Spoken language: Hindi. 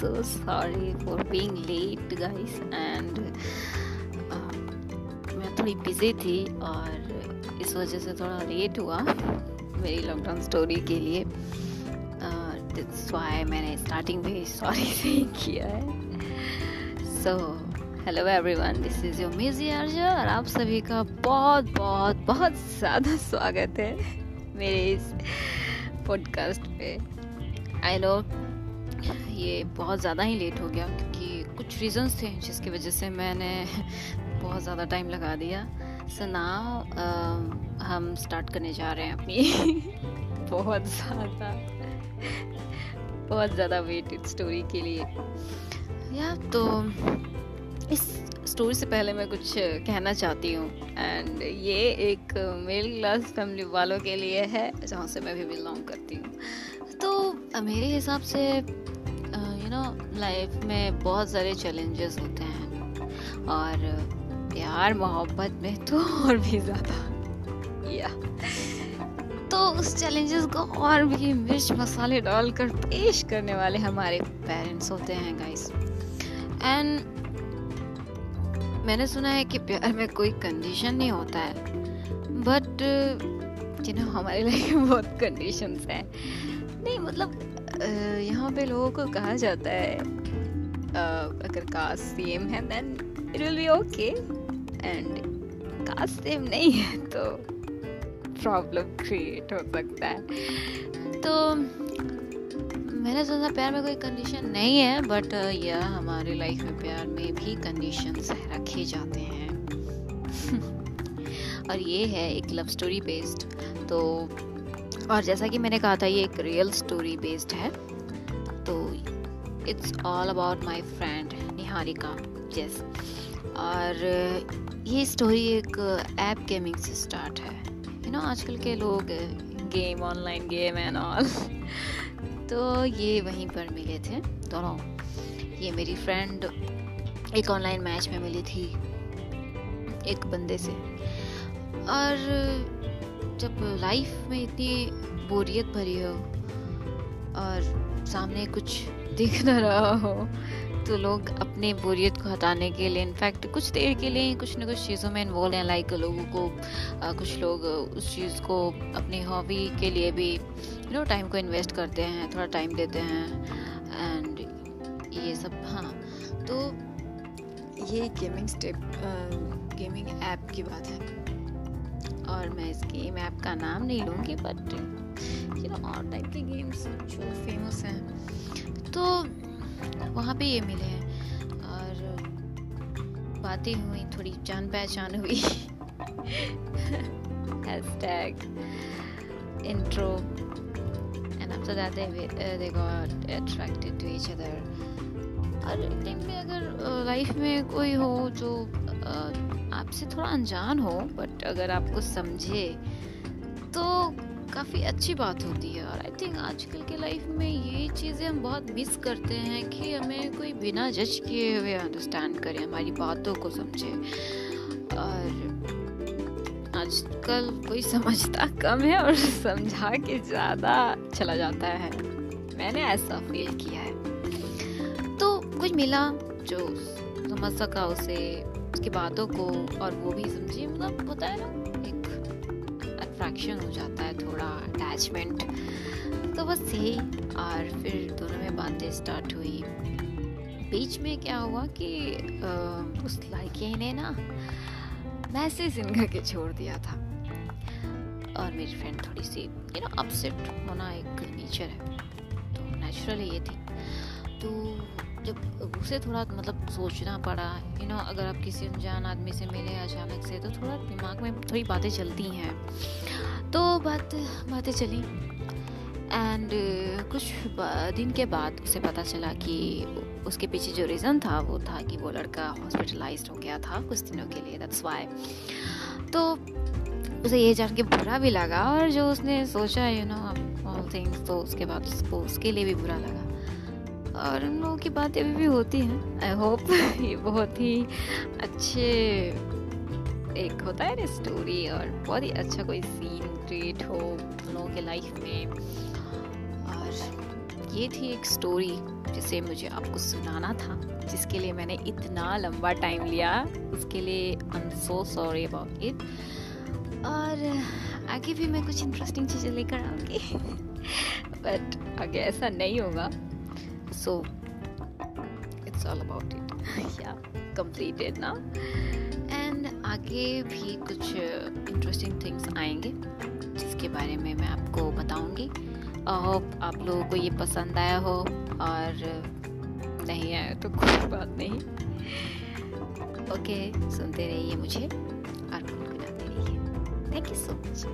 So sorry for being late guys and uh, मैं थोड़ी बिज़ी थी और इस वजह से थोड़ा लेट हुआ मेरी लॉकडाउन स्टोरी के लिए। दैट्स uh, मैंने स्टार्टिंग में सॉरी से ही किया है। So hello everyone this is your music Arja और आप सभी का बहुत बहुत बहुत ज़्यादा स्वागत है मेरे इस पॉडकास्ट पे। आई नो ये बहुत ज़्यादा ही लेट हो गया क्योंकि कुछ रीजंस थे जिसकी वजह से मैंने बहुत ज़्यादा टाइम लगा दिया। सो so नाउ uh, हम स्टार्ट करने जा रहे हैं अपनी बहुत ज़्यादा बहुत ज़्यादा वेटेड स्टोरी के लिए। या तो इस स्टोरी से पहले मैं कुछ कहना चाहती हूँ। एंड ये एक मिडिल क्लास फैमिली वालों के लिए है जहाँ से मैं भी बिलोंग करती हूँ। तो मेरे हिसाब से यू नो लाइफ में बहुत सारे चैलेंजेस होते हैं। और प्यार मोहब्बत में तो और भी ज़्यादा। या तो उस चैलेंजेस को और भी मिर्च मसाले डालकर पेश करने वाले हमारे पेरेंट्स होते हैं गाइस एंड मैंने सुना है कि प्यार में कोई कंडीशन नहीं होता है। बट यू नो हमारी लाइफ में बहुत कंडीशंस हैं। नहीं मतलब यहाँ पे लोगों को कहा जाता है अगर कास्ट सेम है then it will be okay and caste same नहीं है तो प्रॉब्लम क्रिएट हो सकता है। तो मैंने सोचा प्यार में कोई कंडीशन नहीं है बट यह हमारे लाइफ में प्यार में भी कंडीशंस रखे जाते हैं। और ये है एक लव स्टोरी बेस्ड तो और जैसा कि मैंने कहा था, ये एक रियल स्टोरी बेस्ड है। तो it's all about my friend Niharika yes और ये स्टोरी एक ऐप गेमिंग से स्टार्ट है। यू नो आजकल के लोग game online game and all तो ये वहीं पर मिले थे दोनों। ये मेरी फ्रेंड एक ऑनलाइन मैच में मिली थी एक बंदे से। और जब लाइफ में इतनी बोरियत भरी हो और सामने कुछ दिख न रहा हो तो लोग अपने बोरियत को हटाने के लिए इनफैक्ट कुछ देर के लिए कुछ ना कुछ चीज़ों में इन्वॉल्व हैं लाइक लोगों को आ, कुछ लोग उस चीज़ को अपनी हॉबी के लिए भी यू नो टाइम को इन्वेस्ट करते हैं थोड़ा टाइम देते हैं एंड ये सब हाँ तो ये गेमिंग स्टेप गेमिंग ऐप की बात है। और मैं इस गेम ऐप का नाम नहीं लूँगी बट यू नो और टाइप के गेम्स जो फ़ेमस हैं तो वहाँ पे ये मिले हैं। और बातें हुई, थोड़ी जान पहचान हुई। Hashtag intro they got attracted to each other और टाइम पे अगर लाइफ में कोई हो जो आपसे थोड़ा अनजान हो बट अगर आपको समझे तो काफ़ी अच्छी बात होती है। और आई थिंक आजकल के लाइफ में ये चीज़ें हम बहुत मिस करते हैं कि हमें कोई बिना जज किए हुए अंडरस्टैंड करें, हमारी बातों को समझे। और आजकल कोई समझता कम है और समझा के ज़्यादा चला जाता है। मैंने ऐसा फील किया है। तो कुछ मिला जो समझ सका उसे उसकी बातों को और वो भी समझिए मतलब होता है ना एक अट्रैक्शन हो जाता है थोड़ा अटैचमेंट तो बस यही और फिर दोनों में बातें स्टार्ट हुई। बीच में क्या हुआ कि आ, उस लड़के ने ना मैसेज इनका के छोड़ दिया था। और मेरी फ्रेंड थोड़ी सी यू नो अपसेट होना एक नेचर है। तो नेचुरली ये थी। तो जब उसे थोड़ा मतलब सोचना पड़ा यू नो अगर आप किसी अनजान आदमी से मिले अचानक से तो थोड़ा दिमाग में थोड़ी बातें चलती हैं। तो बात, बातें चली। एंड कुछ दिन के बाद उसे पता चला कि उसके पीछे जो रीज़न था, वो था कि वो लड़का हॉस्पिटलाइज हो गया था कुछ दिनों के लिए दैट्स वाई तो उसे ये जान के बुरा भी लगा और जो उसने सोचा यू नो ऑल थिंग्स तो उसके बाद उसको, उसके लिए भी बुरा लगा। और उन लोगों की बातें अभी भी होती हैं। आई होप ये बहुत ही अच्छे एक होता है ना स्टोरी और बहुत ही अच्छा कोई सीन क्रिएट हो उन लोगों के लाइफ में। और ये थी एक स्टोरी जिसे मुझे आपको सुनाना था, जिसके लिए मैंने इतना लंबा टाइम लिया। उसके लिए I am so sorry about it और आगे भी मैं कुछ इंटरेस्टिंग चीज़ें लेकर आऊँगी। बट आगे ऐसा नहीं होगा। So it's all about it या कंप्लीटेड ना एंड आगे भी कुछ इंटरेस्टिंग थिंग्स आएँगे, जिसके बारे में मैं आपको बताऊँगी। होप आप लोगों को ये पसंद आया हो, और नहीं आया तो कोई बात नहीं। ओके सुनते रहिए मुझे, और गुनगुनाते रहिए। Thank you so much